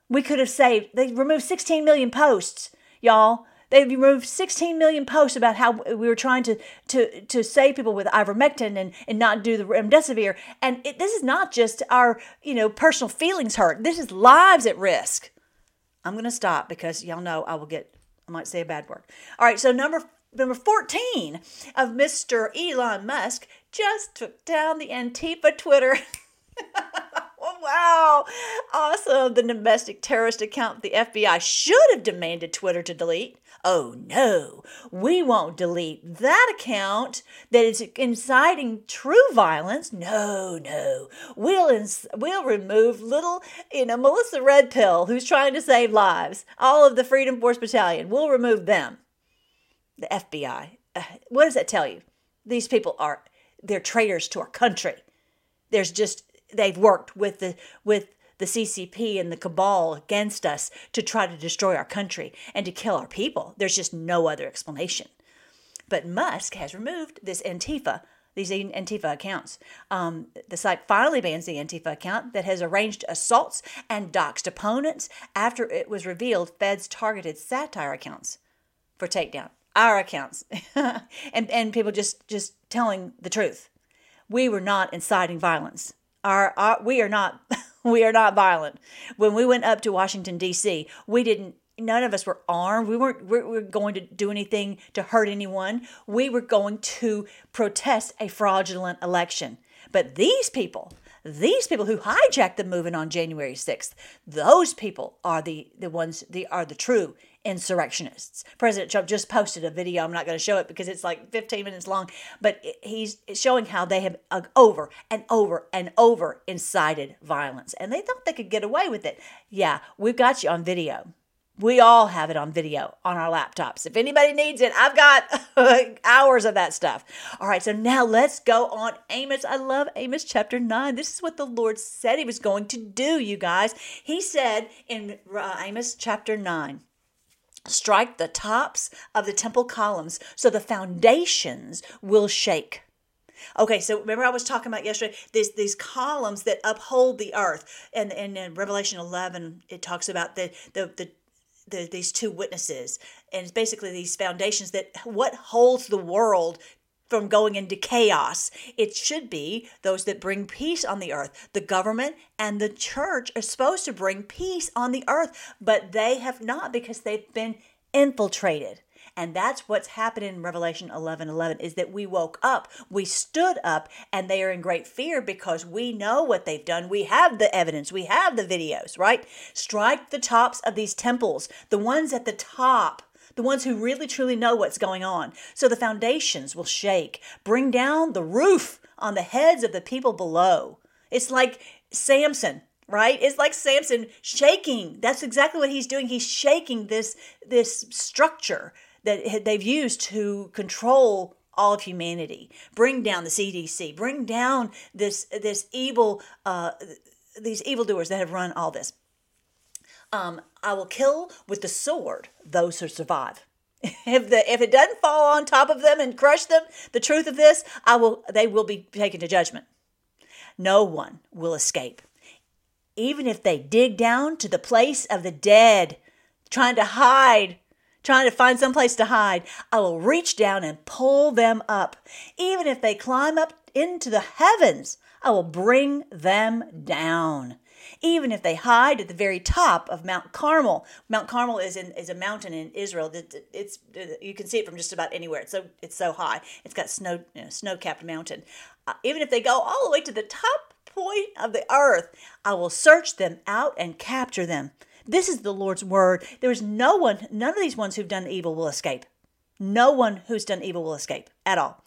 We could have saved. They removed 16 million posts, y'all. They removed 16 million posts about how we were trying to to to save people with ivermectin and and not do the remdesivir. And it, this is not just our you know personal feelings hurt. This is lives at risk. I'm gonna stop because y'all know I will get I might say a bad word. All right, so number number 14 of Mr. Elon Musk just took down the Antifa Twitter. oh, wow. Awesome. The domestic terrorist account the FBI should have demanded Twitter to delete. Oh no, we won't delete that account that is inciting true violence. No, no, we'll ins- we'll remove little, you know, Melissa Redpill who's trying to save lives. All of the Freedom Force Battalion, we'll remove them. The FBI. Uh, what does that tell you? These people are they're traitors to our country. There's just they've worked with the with the CCP and the cabal against us to try to destroy our country and to kill our people. There's just no other explanation. But Musk has removed this Antifa, these Antifa accounts. Um, the site finally bans the Antifa account that has arranged assaults and doxed opponents after it was revealed feds targeted satire accounts for takedown. Our accounts, and and people just just telling the truth. We were not inciting violence. Our, our we are not we are not violent. When we went up to Washington D.C., we didn't. None of us were armed. We weren't we were going to do anything to hurt anyone. We were going to protest a fraudulent election. But these people, these people who hijacked the movement on January 6th, those people are the, the ones, the, are the true insurrectionists. President Trump just posted a video. I'm not going to show it because it's like 15 minutes long, but he's showing how they have uh, over and over and over incited violence. And they thought they could get away with it. Yeah, we've got you on video. We all have it on video on our laptops. If anybody needs it, I've got hours of that stuff. All right, so now let's go on Amos. I love Amos chapter 9. This is what the Lord said he was going to do, you guys. He said in uh, Amos chapter 9, strike the tops of the temple columns so the foundations will shake. Okay, so remember I was talking about yesterday these these columns that uphold the earth, and, and in Revelation eleven it talks about the the the the, these two witnesses and it's basically these foundations that what holds the world from going into chaos. It should be those that bring peace on the earth. The government and the church are supposed to bring peace on the earth, but they have not because they've been infiltrated. And that's what's happened in Revelation 11 11 is that we woke up, we stood up, and they are in great fear because we know what they've done. We have the evidence, we have the videos, right? Strike the tops of these temples, the ones at the top the ones who really truly know what's going on. So the foundations will shake. Bring down the roof on the heads of the people below. It's like Samson, right? It's like Samson shaking. That's exactly what he's doing. He's shaking this this structure that they've used to control all of humanity. Bring down the CDC. Bring down this this evil uh, these evildoers that have run all this. Um, I will kill with the sword those who survive. If the if it doesn't fall on top of them and crush them, the truth of this, I will they will be taken to judgment. No one will escape. Even if they dig down to the place of the dead, trying to hide, trying to find some place to hide, I will reach down and pull them up. Even if they climb up into the heavens, I will bring them down. Even if they hide at the very top of Mount Carmel. Mount Carmel is in is a mountain in Israel. It's you can see it from just about anywhere. It's so it's so high. It's got snow you know, snow capped mountain. Uh, even if they go all the way to the top point of the earth, I will search them out and capture them. This is the Lord's word. There is no one, none of these ones who've done evil will escape. No one who's done evil will escape at all.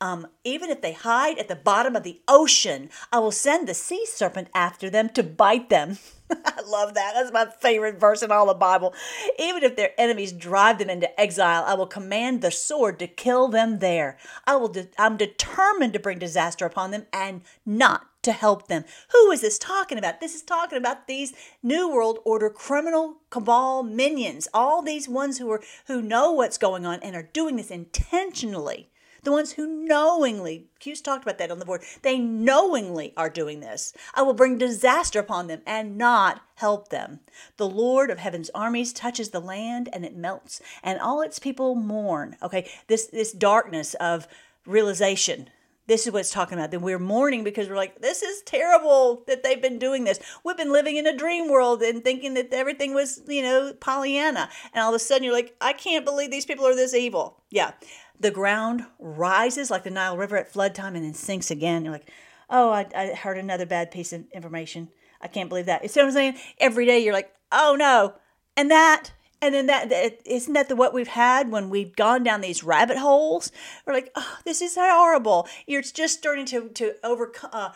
Um, even if they hide at the bottom of the ocean, I will send the sea serpent after them to bite them. I love that. That's my favorite verse in all the Bible. Even if their enemies drive them into exile, I will command the sword to kill them there. I will. De- I'm determined to bring disaster upon them and not to help them. Who is this talking about? This is talking about these New World Order criminal cabal minions, all these ones who are who know what's going on and are doing this intentionally the ones who knowingly, Q's talked about that on the board, they knowingly are doing this. I will bring disaster upon them and not help them. The Lord of heaven's armies touches the land and it melts, and all its people mourn. Okay, this this darkness of realization this is what it's talking about. That we're mourning because we're like, this is terrible that they've been doing this. We've been living in a dream world and thinking that everything was, you know, Pollyanna. And all of a sudden you're like, I can't believe these people are this evil. Yeah. The ground rises like the Nile River at flood time and then sinks again. You're like, oh, I, I heard another bad piece of information. I can't believe that. You see what I'm saying? Every day you're like, oh no. And that, and then that, that isn't that the what we've had when we've gone down these rabbit holes? We're like, oh, this is horrible. You're just starting to to overcome. Uh,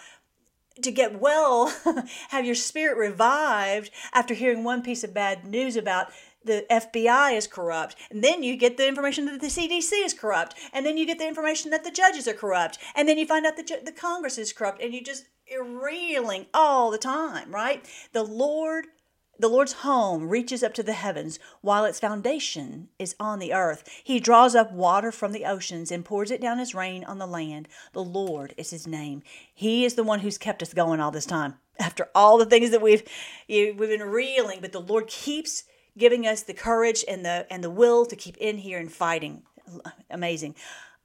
to get well, have your spirit revived after hearing one piece of bad news about the FBI is corrupt. And then you get the information that the CDC is corrupt. And then you get the information that the judges are corrupt. And then you find out that the Congress is corrupt. And you just reeling all the time, right? The Lord the Lord's home reaches up to the heavens while its foundation is on the earth. He draws up water from the oceans and pours it down as rain on the land. The Lord is his name. He is the one who's kept us going all this time. After all the things that we've we've been reeling, but the Lord keeps giving us the courage and the and the will to keep in here and fighting. Amazing.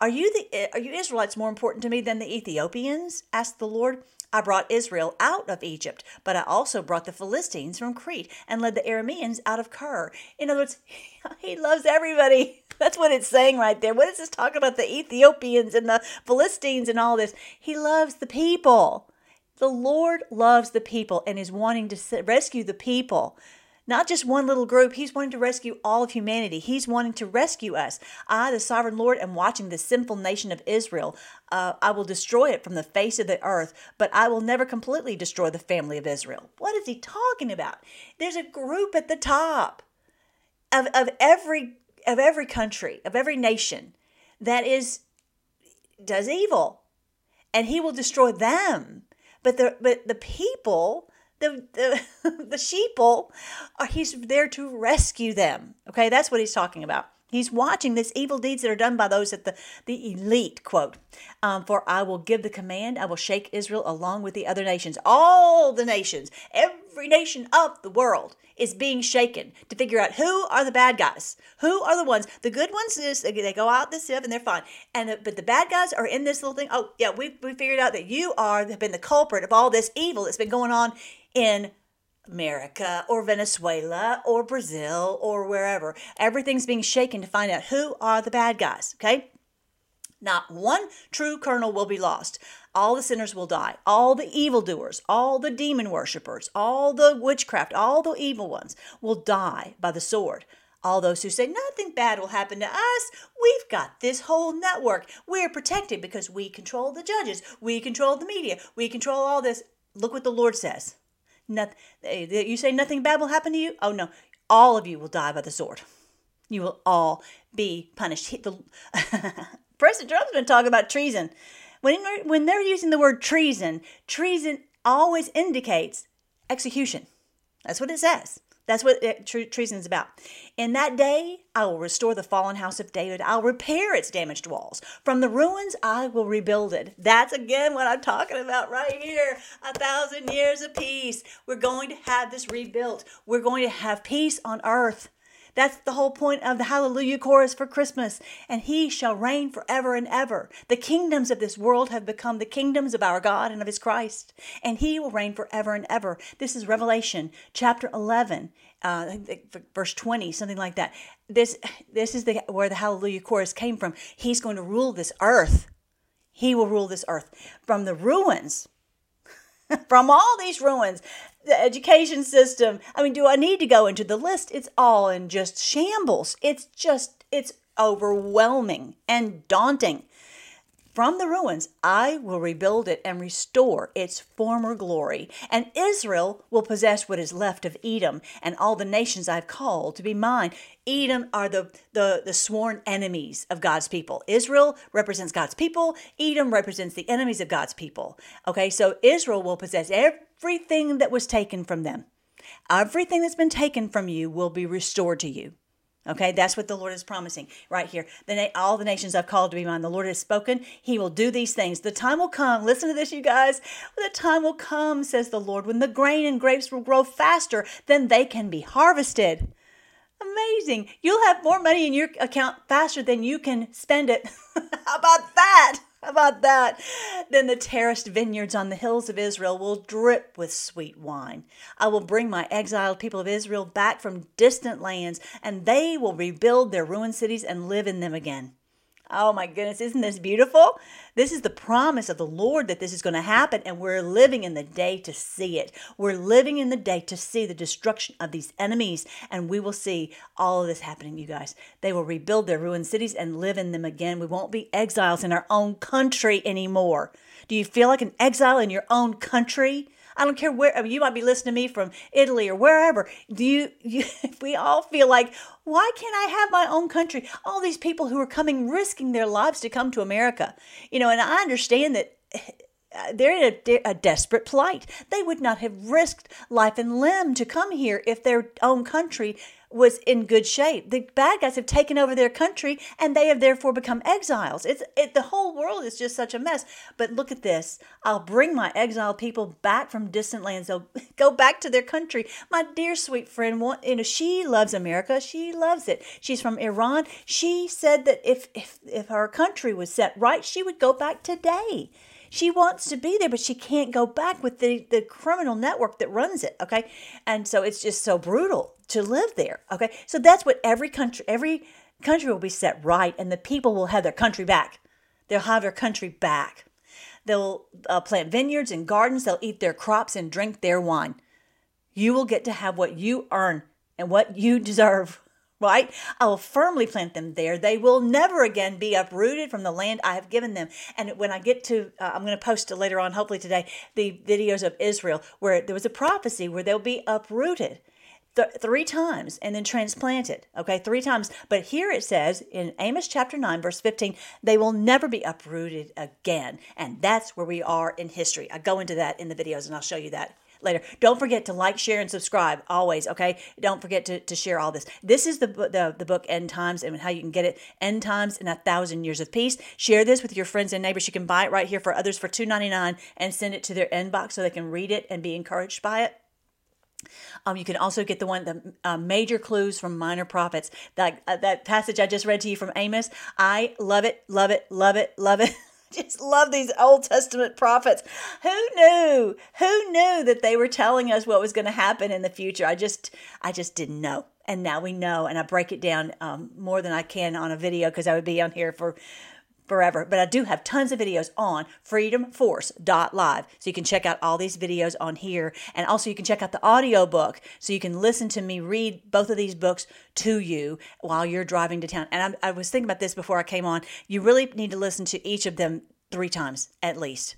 Are you the eh, are you Israelites more important to me than the Ethiopians? asked the Lord. I brought Israel out of Egypt, but I also brought the Philistines from Crete and led the Arameans out of Kir. In other words, he loves everybody. That's what it's saying right there. What is this talking about the Ethiopians and the Philistines and all this? He loves the people. The Lord loves the people and is wanting to rescue the people not just one little group. He's wanting to rescue all of humanity. He's wanting to rescue us. I, the sovereign Lord, am watching the sinful nation of Israel. Uh, I will destroy it from the face of the earth, but I will never completely destroy the family of Israel. What is he talking about? There's a group at the top of, of every of every country, of every nation that is does evil. And he will destroy them. But the but the people the the, the sheeple are he's there to rescue them okay? That's what he's talking about. He's watching these evil deeds that are done by those at the the elite quote um, for i will give the command i will shake israel along with the other nations. All the nations every nation of the world is being shaken to figure out who are the bad guys who are the ones the good ones is they go out this stuff and they're fine. And the, but the bad guys are in this little thing. Oh yeah we, we figured out that you are have been the culprit of all this evil that's been going on in America or Venezuela or Brazil or wherever. Everything's being shaken to find out who are the bad guys, okay? Not one true kernel will be lost. All the sinners will die. All the evildoers, all the demon worshippers, all the witchcraft, all the evil ones will die by the sword. All those who say nothing bad will happen to us, we've got this whole network. We're protected because we control the judges, we control the media, we control all this. Look what the Lord says. Nothing, eh, you say nothing bad will happen to you? Oh no, all of you will die by the sword. You will all be punished. He, the, President Trump's been talking about treason. When, when they're using the word treason, treason always indicates execution. That's what it says. That's what eh, treason is about. In that day, I will restore the fallen house of David. I'll repair its damaged walls. From the ruins, I will rebuild it. That's again what I'm talking about right here. A thousand years of peace. We're going to have this rebuilt. We're going to have peace on earth. That's the whole point of the Hallelujah chorus for Christmas. And he shall reign forever and ever. The kingdoms of this world have become the kingdoms of our God and of his Christ, and he will reign forever and ever. This is Revelation chapter 11. Uh, verse 20 something like that this this is the where the hallelujah chorus came from he's going to rule this earth he will rule this earth from the ruins from all these ruins the education system. I mean, do I need to go into the list? It's all in just shambles. It's just, it's overwhelming and daunting. From the ruins, I will rebuild it and restore its former glory. And Israel will possess what is left of Edom and all the nations I've called to be mine. Edom are the, the, the sworn enemies of God's people. Israel represents God's people. Edom represents the enemies of God's people. Okay, so Israel will possess everything that was taken from them. Everything that's been taken from you will be restored to you. Okay, that's what the Lord is promising right here. The all the nations I've called to be mine. The Lord has spoken. He will do these things. The time will come. Listen to this, you guys. The time will come, says the Lord, when the grain and grapes will grow faster than they can be harvested. Amazing. You'll have more money in your account faster than you can spend it. How about that? About that? Then the terraced vineyards on the hills of Israel will drip with sweet wine. I will bring my exiled people of Israel back from distant lands, and they will rebuild their ruined cities and live in them again. Oh my goodness, isn't this beautiful? This is the promise of the Lord that this is going to happen, and we're living in the day to see it. We're living in the day to see the destruction of these enemies, and we will see all of this happening, you guys. They will rebuild their ruined cities and live in them again. We won't be exiles in our own country anymore. Do you feel like an exile in your own country? I don't care where I mean, you might be listening to me from Italy or wherever. Do you, you we all feel like why can't I have my own country? All these people who are coming risking their lives to come to America. You know, and I understand that they're in a, a, desperate plight. They would not have risked life and limb to come here if their own country was in good shape. The bad guys have taken over their country and they have therefore become exiles. It's it, the whole world is just such a mess. But look at this. I'll bring my exiled people back from distant lands. They'll go back to their country. My dear sweet friend, you know, she loves America. She loves it. She's from Iran. She said that if if if her country was set right, she would go back today. She wants to be there, but she can't go back with the, the criminal network that runs it. Okay. And so it's just so brutal to live there. Okay. So that's what every country, every country will be set right, and the people will have their country back. They'll have their country back. They'll uh, plant vineyards and gardens. They'll eat their crops and drink their wine. You will get to have what you earn and what you deserve right? I will firmly plant them there. They will never again be uprooted from the land I have given them. And when I get to, uh, I'm going to post later on, hopefully today, the videos of Israel where there was a prophecy where they'll be uprooted. Th- three times and then transplanted. Okay, three times. But here it says in Amos chapter 9, verse 15, they will never be uprooted again. And that's where we are in history. I go into that in the videos and I'll show you that later. Don't forget to like, share, and subscribe always. Okay. Don't forget to, to share all this. This is the, the the book End Times and how you can get it. End Times in a thousand years of peace. Share this with your friends and neighbors. You can buy it right here for others for two ninety nine and send it to their inbox so they can read it and be encouraged by it. Um, you can also get the one, the uh, major clues from minor prophets. That uh, that passage I just read to you from Amos. I love it, love it, love it, love it. just love these Old Testament prophets. Who knew? Who knew that they were telling us what was going to happen in the future? I just, I just didn't know, and now we know. And I break it down um, more than I can on a video because I would be on here for forever. But I do have tons of videos on freedomforce.live. So you can check out all these videos on here. And also you can check out the audio book so you can listen to me read both of these books to you while you're driving to town. And I, I was thinking about this before I came on. You really need to listen to each of them three times at least.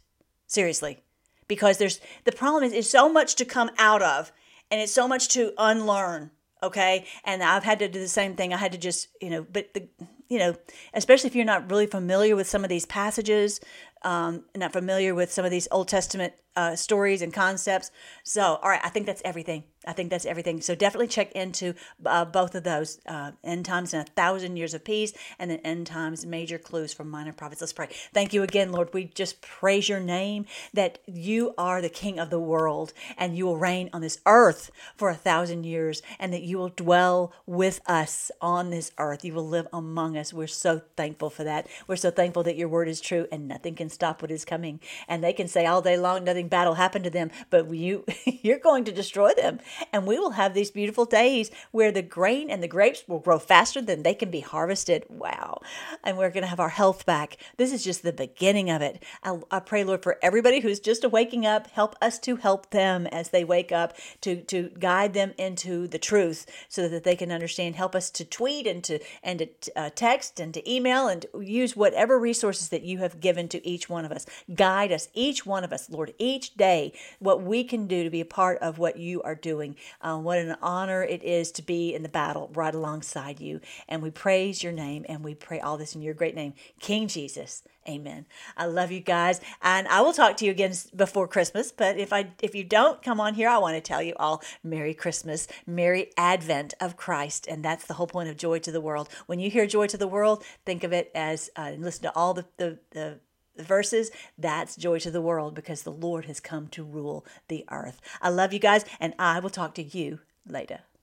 Seriously. Because there's the problem is it's so much to come out of and it's so much to unlearn okay? And i've had to do the same thing. I had to just you know but the you know, especially if you're not really familiar with some of these passages, um, not familiar with some of these Old Testament uh, stories and concepts. So, all right, I think that's everything. I think that's everything. So definitely check into uh, both of those uh, end times and a thousand years of peace, and then end times major clues from minor prophets. Let's pray. Thank you again, Lord. We just praise your name that you are the King of the world, and you will reign on this earth for a thousand years, and that you will dwell with us on this earth. You will live among us. We're so thankful for that. We're so thankful that your word is true, and nothing can stop what is coming. And they can say all day long, nothing will happen to them, but you, you're going to destroy them and we will have these beautiful days where the grain and the grapes will grow faster than they can be harvested. Wow. And we're going to have our health back. This is just the beginning of it. I, I pray, Lord, for everybody who's just waking up, help us to help them as they wake up, to, to guide them into the truth so that they can understand. Help us to tweet and to, and to uh, text and to email and use whatever resources that you have given to each one of us. Guide us, each one of us, Lord, each day, what we can do to be a part of what you are doing. Um, what an honor it is to be in the battle right alongside you. And we praise your name and we pray all this in your great name, King Jesus. Amen. I love you guys, and I will talk to you again before Christmas. But if I if you don't come on here, I want to tell you all Merry Christmas, Merry Advent of Christ, and that's the whole point of Joy to the World. When you hear Joy to the World, think of it as uh, listen to all the the, the verses, that's joy to the world because the Lord has come to rule the earth. I love you guys, and I will talk to you later.